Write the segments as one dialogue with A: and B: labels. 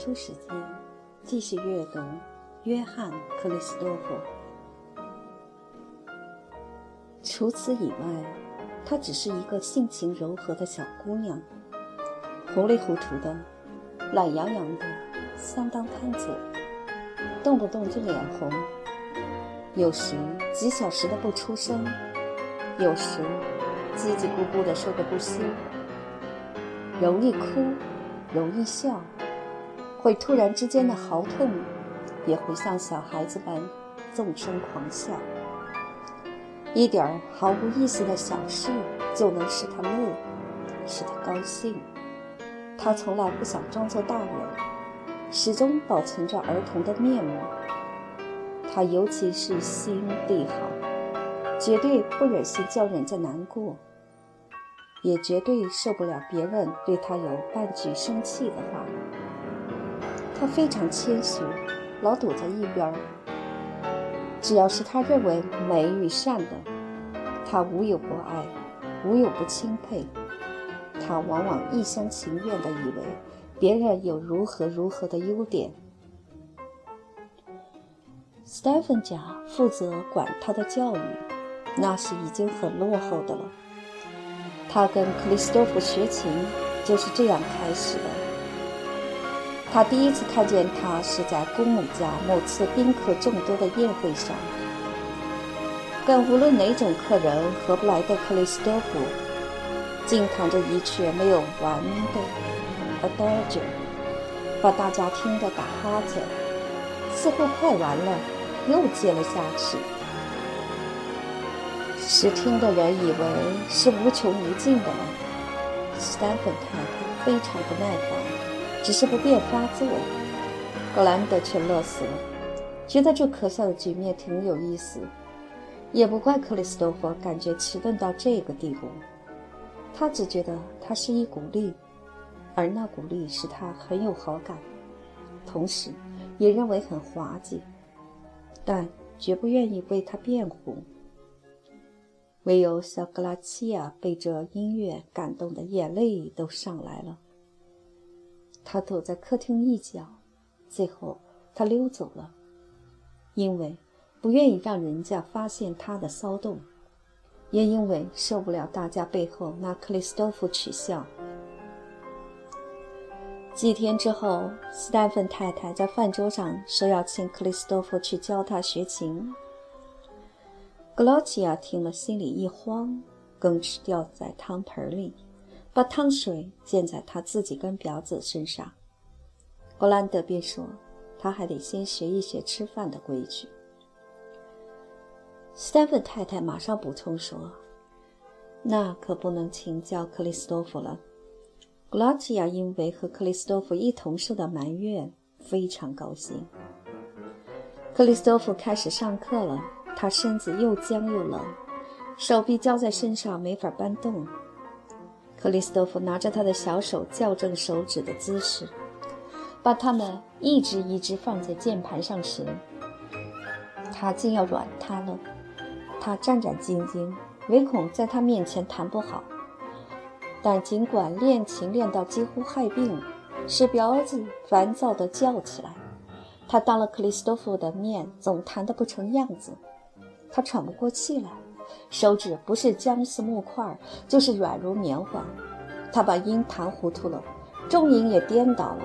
A: 图书时间，继续阅读约翰·克里斯多夫。除此以外，她只是一个性情柔和的小姑娘，糊里糊涂的，懒洋洋的，相当贪嘴，动不动就脸红，有时几小时的不出声，有时叽叽咕咕的说个不休，容易哭。容易笑，会突然之间的嚎痛，也会像小孩子般纵声狂笑。一点儿毫无意思的小事就能使他乐，使他高兴。他从来不想装作大人，始终保存着儿童的面目。他尤其是心地好，绝对不忍心叫人家难过。也绝对受不了别人对他有半句生气的话。他非常谦虚，老躲在一边儿。只要是他认为美与善的，他无有不爱，无有不钦佩。他往往一厢情愿地以为别人有如何如何的优点。斯蒂芬家负责管他的教育，那是已经很落后的了。他跟克里斯托夫学琴就是这样开始的。他第一次看见他是在公母家某次宾客众多的宴会上，跟无论哪种客人合不来的克里斯多夫，竟弹着一阙没有完的 Adagio，把大家听得打哈欠，似乎快完了，又接了下去。使听的人以为是无穷无尽的。斯坦芬太太非常不耐烦，只是不便发作。格兰德却乐死了，觉得这可笑的局面挺有意思。也不怪克里斯多夫感觉迟钝到这个地步，他只觉得他是一股力，而那股力使他很有好感，同时也认为很滑稽，但绝不愿意为他辩护。唯有小格拉齐亚被这音乐感动的眼泪都上来了。他躲在客厅一角，最后他溜走了，因为不愿意让人家发现他的骚动，也因为受不了大家背后拿克里斯多夫取笑。几天之后，斯丹芬太太在饭桌上说要请克里斯多夫去教他学琴。格劳齐亚听了，心里一慌，更是掉在汤盆里，把汤水溅在他自己跟表子身上。格兰德便说：“他还得先学一学吃饭的规矩。”斯蒂芬太太马上补充说：“那可不能请教克里斯多夫了。”格拉齐亚因为和克里斯多夫一同受到埋怨，非常高兴。克里斯多夫开始上课了。他身子又僵又冷，手臂交在身上没法搬动。克里斯托夫拿着他的小手校正手指的姿势，把它们一只一只放在键盘上时，他竟要软塌了。他战战兢兢，唯恐在他面前弹不好。但尽管练琴练到几乎害病，使表子烦躁地叫起来，他当了克里斯托夫的面总弹得不成样子。他喘不过气来，手指不是僵似木块，就是软如棉花。他把音弹糊涂了，重音也颠倒了。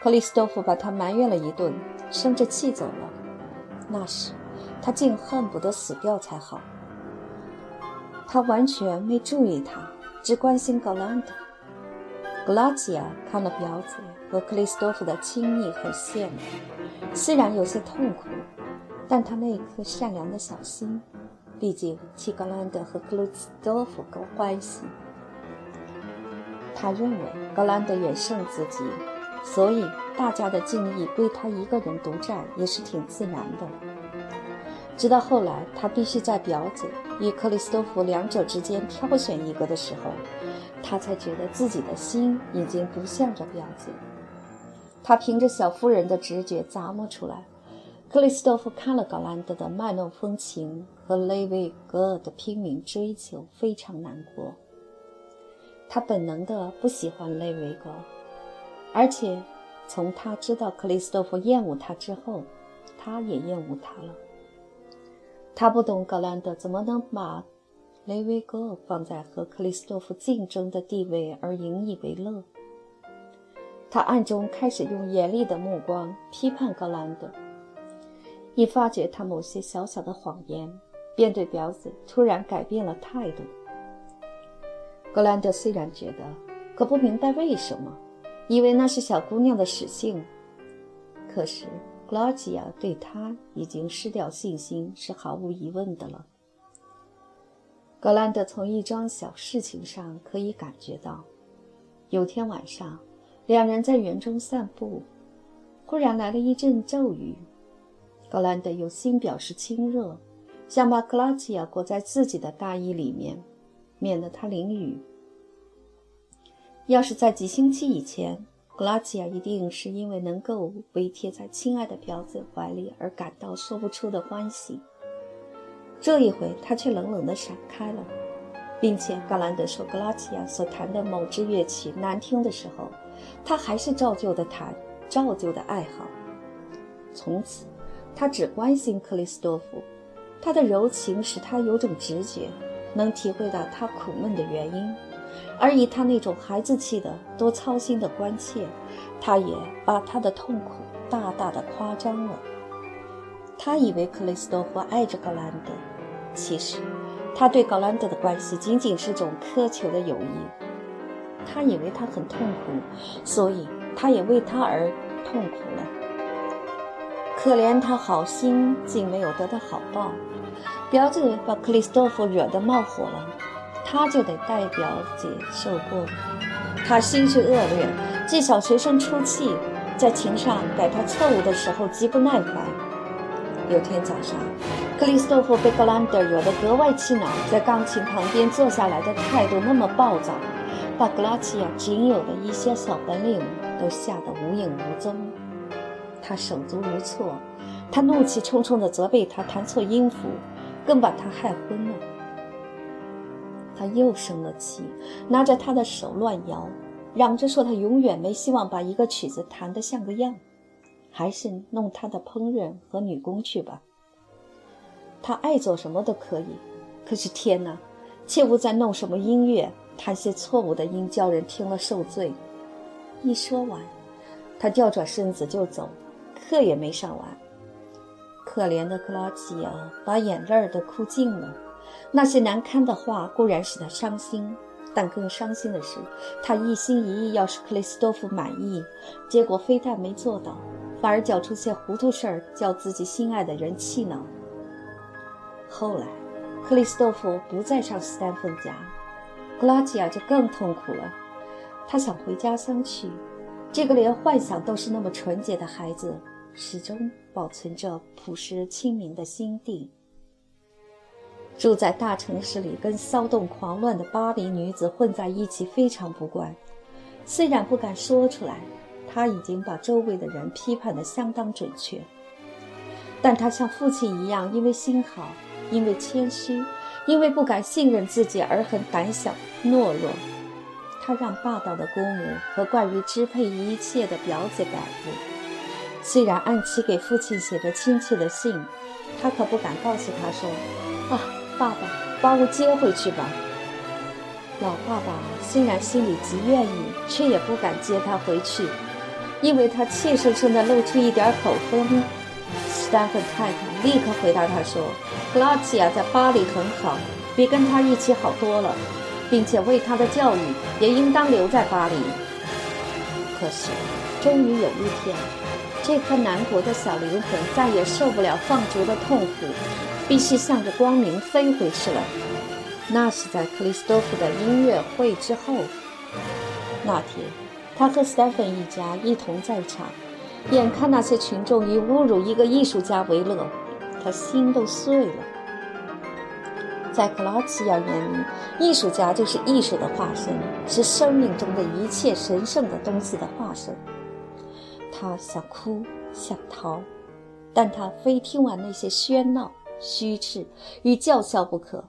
A: 克里斯多夫把他埋怨了一顿，生着气走了。那时，他竟恨不得死掉才好。他完全没注意他，只关心格兰德。格拉齐亚看了表子和克里斯多夫的亲密和羡慕，虽然有些痛苦。但他那颗善良的小心，毕竟齐格兰德和克鲁斯多夫够欢喜。他认为格兰德远胜自己，所以大家的敬意归他一个人独占也是挺自然的。直到后来，他必须在表姐与克里斯多夫两者之间挑选一个的时候，他才觉得自己的心已经不向着表姐。他凭着小夫人的直觉咂摸出来。克里斯多夫看了格兰德的卖弄风情和雷维格尔的拼命追求，非常难过。他本能的不喜欢雷维格，而且从他知道克里斯托弗厌恶他之后，他也厌恶他了。他不懂格兰德怎么能把雷维戈放在和克里斯托弗竞争的地位而引以为乐。他暗中开始用严厉的目光批判格兰德，一发觉他某些小小的谎言，便对表子突然改变了态度。格兰德虽然觉得，可不明白为什么，以为那是小姑娘的使性，可是。格拉吉亚对他已经失掉信心，是毫无疑问的了。格兰德从一桩小事情上可以感觉到，有天晚上，两人在园中散步，忽然来了一阵骤雨。格兰德有心表示亲热，想把格拉吉亚裹在自己的大衣里面，免得他淋雨。要是在几星期以前，格拉吉亚一定是因为能够被贴在亲爱的表子怀里而感到说不出的欢喜。这一回，他却冷冷地闪开了，并且格兰德说格拉吉亚所弹的某支乐器难听的时候，他还是照旧的弹，照旧的爱好。从此，他只关心克里斯多夫，他的柔情使他有种直觉，能体会到他苦闷的原因。而以他那种孩子气的、多操心的关切，他也把他的痛苦大大的夸张了。他以为克里斯多夫爱着格兰德，其实他对格兰德的关系仅仅是种苛求的友谊。他以为他很痛苦，所以他也为他而痛苦了。可怜他好心竟没有得到好报，表子把克里斯托夫惹得冒火了。他就得代表姐受过，他心绪恶劣，既想随身出气，在琴上改他错误的时候极不耐烦。有天早上，克里斯托弗被格兰德惹得格外气恼，在钢琴旁边坐下来的态度那么暴躁，把格拉齐亚仅有的一些小本领都吓得无影无踪。他手足无措，他怒气冲冲地责备他弹错音符，更把他害昏了。他又生了气，拿着他的手乱摇，嚷着说他永远没希望把一个曲子弹得像个样，还是弄他的烹饪和女工去吧。他爱做什么都可以，可是天哪，切勿再弄什么音乐，弹些错误的音，叫人听了受罪。一说完，他调转身子就走，课也没上完。可怜的克拉奇亚把眼泪都哭尽了。那些难堪的话固然使他伤心，但更伤心的是，他一心一意要使克里斯多夫满意，结果非但没做到，反而搅出些糊涂事儿，叫自己心爱的人气恼。后来，克里斯多夫不再上斯坦福家，格拉吉亚就更痛苦了。他想回家乡去，这个连幻想都是那么纯洁的孩子，始终保存着朴实清明的心地。住在大城市里，跟骚动狂乱的巴黎女子混在一起，非常不惯。虽然不敢说出来，他已经把周围的人批判得相当准确。但他像父亲一样，因为心好，因为谦虚，因为不敢信任自己而很胆小懦弱。他让霸道的姑母和惯于支配一切的表姐摆布。虽然按期给父亲写着亲切的信，他可不敢告诉他说：“啊。”爸爸，把我接回去吧。老爸爸虽然心里极愿意，却也不敢接他回去，因为他怯生生地露出一点口风。斯坦芬太太立刻回答他说：“格拉齐亚在巴黎很好，比跟他一起好多了，并且为他的教育也应当留在巴黎。”可是，终于有一天，这颗南国的小灵魂再也受不了放逐的痛苦。必须向着光明飞回去了。那是在克里斯多夫的音乐会之后。那天，他和斯坦芬一家一同在场，眼看那些群众以侮辱一个艺术家为乐，他心都碎了。在克拉齐亚眼里，艺术家就是艺术的化身，是生命中的一切神圣的东西的化身。他想哭，想逃，但他非听完那些喧闹。虚斥与叫嚣不可，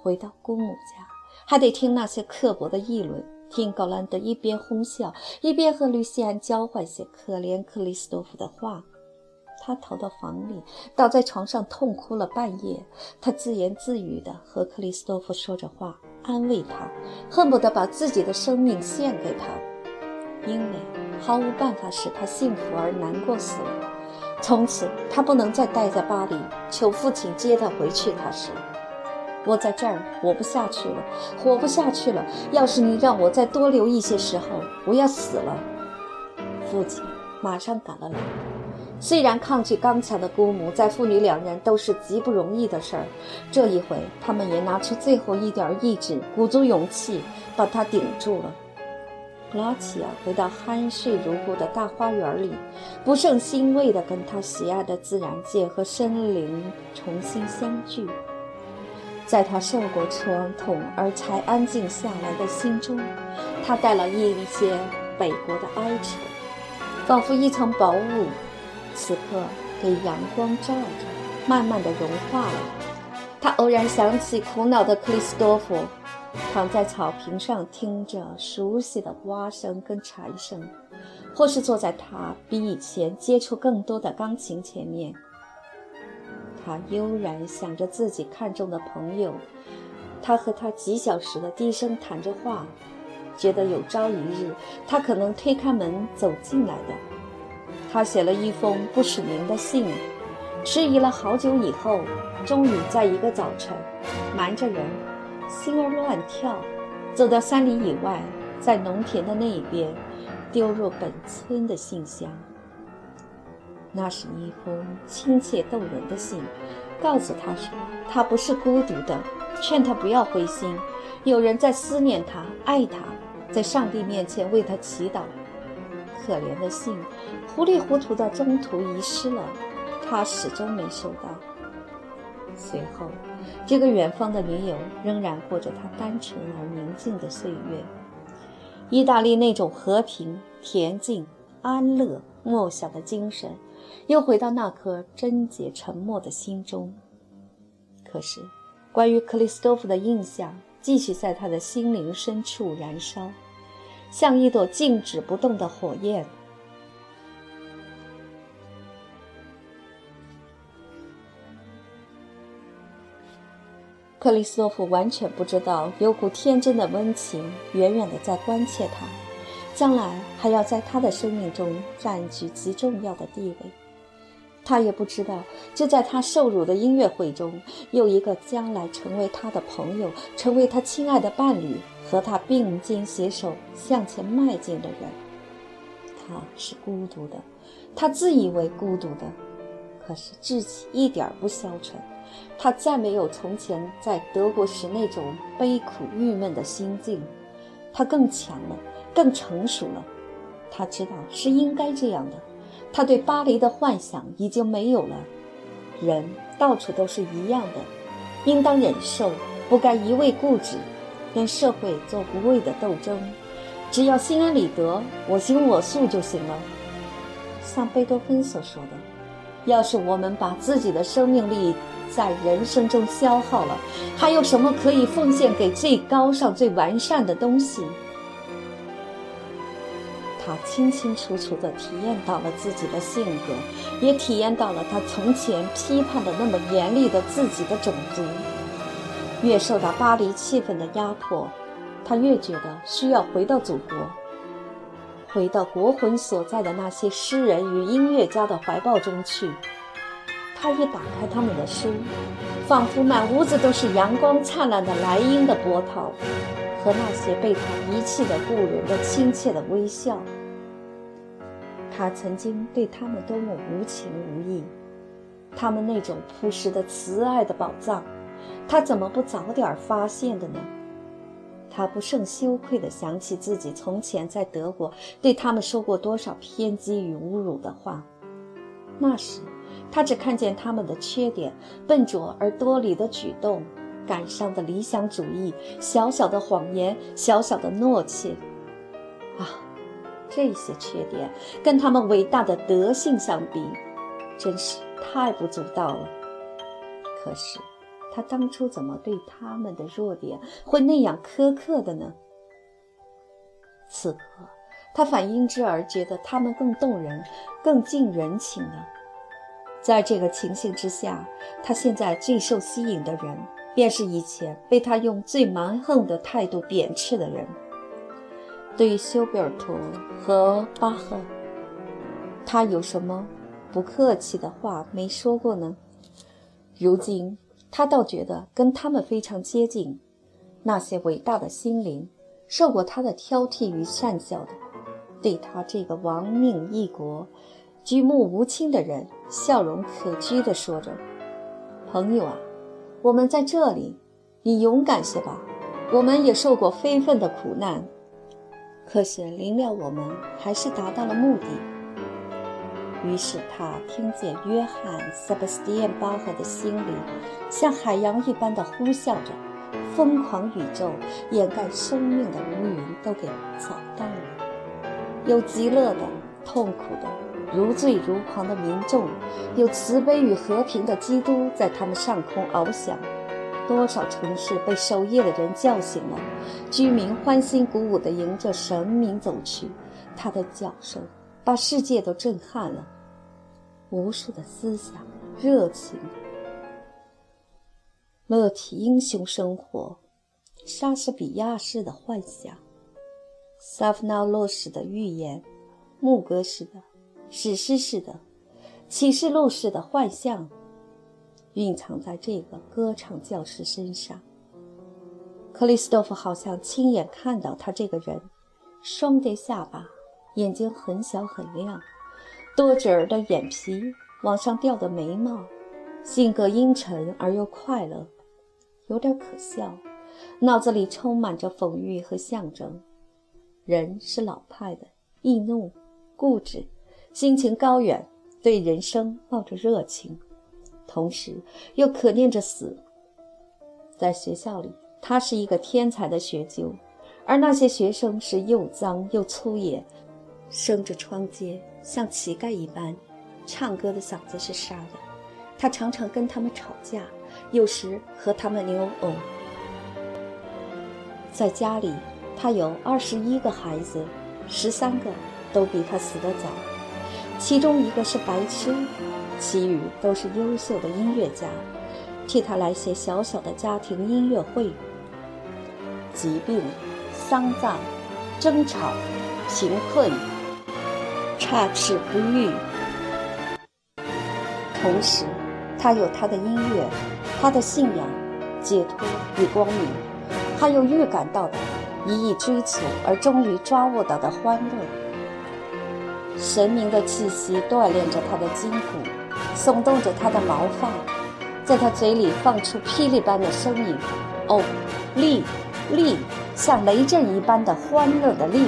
A: 回到姑母家还得听那些刻薄的议论，听高兰德一边哄笑，一边和吕西安交换些可怜克里斯多夫的话。他逃到房里，倒在床上痛哭了半夜。他自言自语地和克里斯多夫说着话，安慰他，恨不得把自己的生命献给他，因为毫无办法使他幸福而难过死了。从此，他不能再待在巴黎，求父亲接他回去。他说：“我在这儿活不下去了，活不下去了。要是你让我再多留一些时候，我要死了。”父亲马上赶了来。虽然抗拒刚强的姑母，在父女两人都是极不容易的事儿，这一回他们也拿出最后一点意志，鼓足勇气把他顶住了。拉齐亚回到酣睡如故的大花园里，不胜欣慰地跟他喜爱的自然界和森林重新相聚。在他受过伤痛而才安静下来的心中，他带了一些北国的哀愁，仿佛一层薄雾。此刻被阳光照着，慢慢的融化了。他偶然想起苦恼的克里斯多夫，躺在草坪上听着熟悉的蛙声跟蝉声，或是坐在他比以前接触更多的钢琴前面。他悠然想着自己看中的朋友，他和他几小时的低声谈着话，觉得有朝一日他可能推开门走进来的。他写了一封不署名的信，迟疑了好久以后，终于在一个早晨，瞒着人，心儿乱跳，走到三里以外，在农田的那一边，丢入本村的信箱。那是一封亲切动人的信，告诉他说他不是孤独的，劝他不要灰心，有人在思念他，爱他，在上帝面前为他祈祷。可怜的信，糊里糊涂的中途遗失了，他始终没收到。随后，这个远方的女友仍然过着她单纯而宁静的岁月。意大利那种和平、恬静、安乐、默想的精神，又回到那颗贞洁沉默的心中。可是，关于克里斯托夫的印象继续在他的心灵深处燃烧。像一朵静止不动的火焰。克里斯托弗完全不知道，有股天真的温情远远的在关切他，将来还要在他的生命中占据极重要的地位。他也不知道，就在他受辱的音乐会中，有一个将来成为他的朋友，成为他亲爱的伴侣。和他并肩携手向前迈进的人，他是孤独的，他自以为孤独的，可是志气一点不消沉。他再没有从前在德国时那种悲苦郁闷的心境，他更强了，更成熟了。他知道是应该这样的。他对巴黎的幻想已经没有了。人到处都是一样的，应当忍受，不该一味固执。跟社会做无谓的斗争，只要心安理得，我行我素就行了。像贝多芬所说的：“要是我们把自己的生命力在人生中消耗了，还有什么可以奉献给最高尚、最完善的东西？”他清清楚楚地体验到了自己的性格，也体验到了他从前批判的那么严厉的自己的种族。越受到巴黎气氛的压迫，他越觉得需要回到祖国，回到国魂所在的那些诗人与音乐家的怀抱中去。他一打开他们的书，仿佛满屋子都是阳光灿烂的莱茵的波涛，和那些被他遗弃的故人的亲切的微笑。他曾经对他们多么无情无义，他们那种朴实的慈爱的宝藏。他怎么不早点发现的呢？他不胜羞愧地想起自己从前在德国对他们说过多少偏激与侮辱的话。那时，他只看见他们的缺点：笨拙而多礼的举动，感伤的理想主义，小小的谎言，小小的懦怯。啊，这些缺点跟他们伟大的德性相比，真是太不足道了。可是。他当初怎么对他们的弱点会那样苛刻的呢？此刻，他反应之而觉得他们更动人、更近人情了。在这个情形之下，他现在最受吸引的人，便是以前被他用最蛮横的态度贬斥的人。对于休贝尔图和巴赫，他有什么不客气的话没说过呢？如今，他倒觉得跟他们非常接近。那些伟大的心灵，受过他的挑剔与善笑的，对他这个亡命异国。举目无亲的人，笑容可掬地说着：“朋友啊，我们在这里，你勇敢些吧。我们也受过非分的苦难，可是临了我们还是达到了目的。”于是他听见约翰·塞巴斯蒂安·巴赫的心里像海洋一般的呼啸着，疯狂宇宙掩盖生命的乌云都给扫荡了，有极乐的，痛苦的。如醉如狂的民众，有慈悲与和平的基督在他们上空翱翔。多少城市被守夜的人叫醒了，居民欢欣鼓舞地迎着神明走去。他的叫声把世界都震撼了。无数的思想、热情、乐体英雄生活，莎士比亚式的幻想，萨夫纳洛式的预言，牧歌式的。史诗式的、启示录式的幻象，蕴藏在这个歌唱教师身上。克里斯托夫好像亲眼看到他这个人：双叠下巴，眼睛很小很亮，多褶儿的眼皮，往上掉的眉毛，性格阴沉而又快乐，有点可笑，脑子里充满着讽喻和象征。人是老派的，易怒、固执。心情高远，对人生抱着热情，同时又可念着死。在学校里，他是一个天才的学究，而那些学生是又脏又粗野，生着疮疖，像乞丐一般，唱歌的嗓子是沙的。他常常跟他们吵架，有时和他们扭殴。在家里，他有二十一个孩子，十三个都比他死得早。其中一个是白痴，其余都是优秀的音乐家，替他来写小小的家庭音乐会。疾病、丧葬、争吵、贫困、插翅不遇。同时，他有他的音乐，他的信仰、解脱与光明，还有预感到的、一意追求而终于抓握到的欢乐。神明的气息锻炼着他的筋骨，耸动着他的毛发，在他嘴里放出霹雳般的声音：“哦，力，力，像雷震一般的欢乐的力。”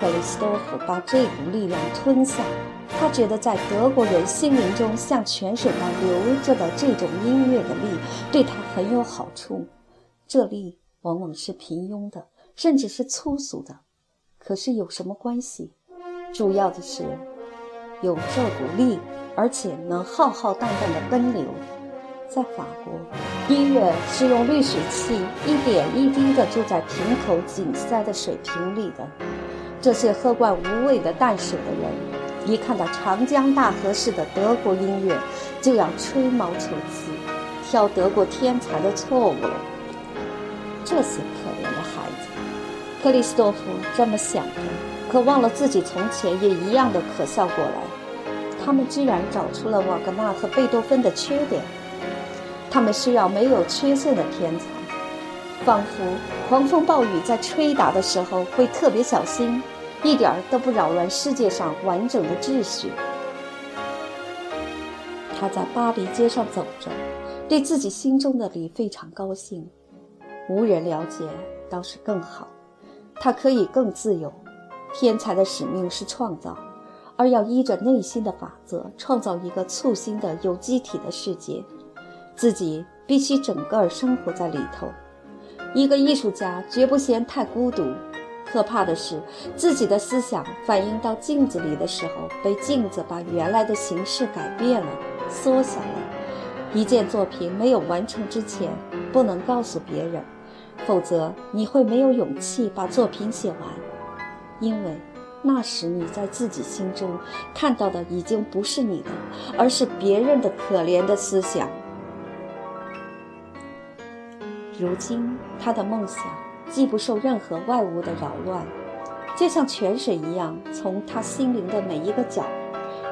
A: 克里斯多夫把这股力量吞下，他觉得在德国人心灵中像泉水般流着的这种音乐的力，对他很有好处。这力往往是平庸的，甚至是粗俗的，可是有什么关系？主要的是有这股力，而且能浩浩荡荡的奔流。在法国，音乐是用滤水器一点一滴地注在瓶口紧塞的水瓶里的。这些喝惯无味的淡水的人，一看到长江大河似的德国音乐，就要吹毛求疵，挑德国天才的错误。这些可怜的孩子，克里斯多夫这么想着。可忘了自己从前也一样的可笑过来，他们居然找出了瓦格纳和贝多芬的缺点。他们需要没有缺陷的天才，仿佛狂风暴雨在吹打的时候会特别小心，一点儿都不扰乱世界上完整的秩序。他在巴黎街上走着，对自己心中的理非常高兴。无人了解倒是更好，他可以更自由。天才的使命是创造，而要依着内心的法则创造一个簇新的有机体的世界。自己必须整个生活在里头。一个艺术家绝不嫌太孤独。可怕的是，自己的思想反映到镜子里的时候，被镜子把原来的形式改变了、缩小了。一件作品没有完成之前，不能告诉别人。否则你会没有勇气把作品写完，因为那时你在自己心中看到的已经不是你的，而是别人的可怜的思想。如今，他的梦想既不受任何外物的扰乱，就像泉水一样，从他心灵的每一个角，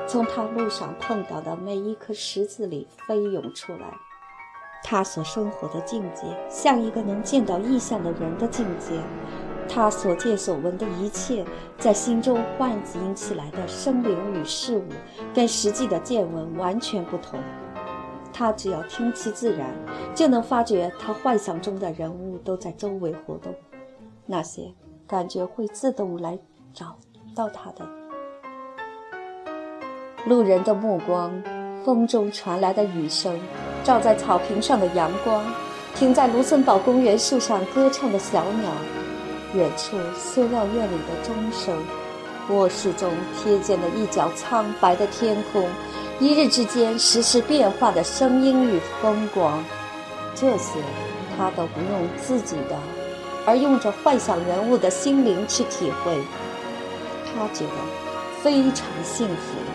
A: 从他路上碰到的每一颗石子里飞涌出来。他所生活的境界，像一个能见到异象的人的境界。他所见所闻的一切，在心中唤醒起来的生灵与事物，跟实际的见闻完全不同。他只要听其自然，就能发觉他幻想中的人物都在周围活动。那些感觉会自动来找到他的。路人的目光，风中传来的雨声。照在草坪上的阳光，停在卢森堡公园树上歌唱的小鸟，远处修药院里的钟声，卧室中瞥见的一角苍白的天空，一日之间时时变化的声音与风光，这些他都不用自己的，而用着幻想人物的心灵去体会，他觉得非常幸福。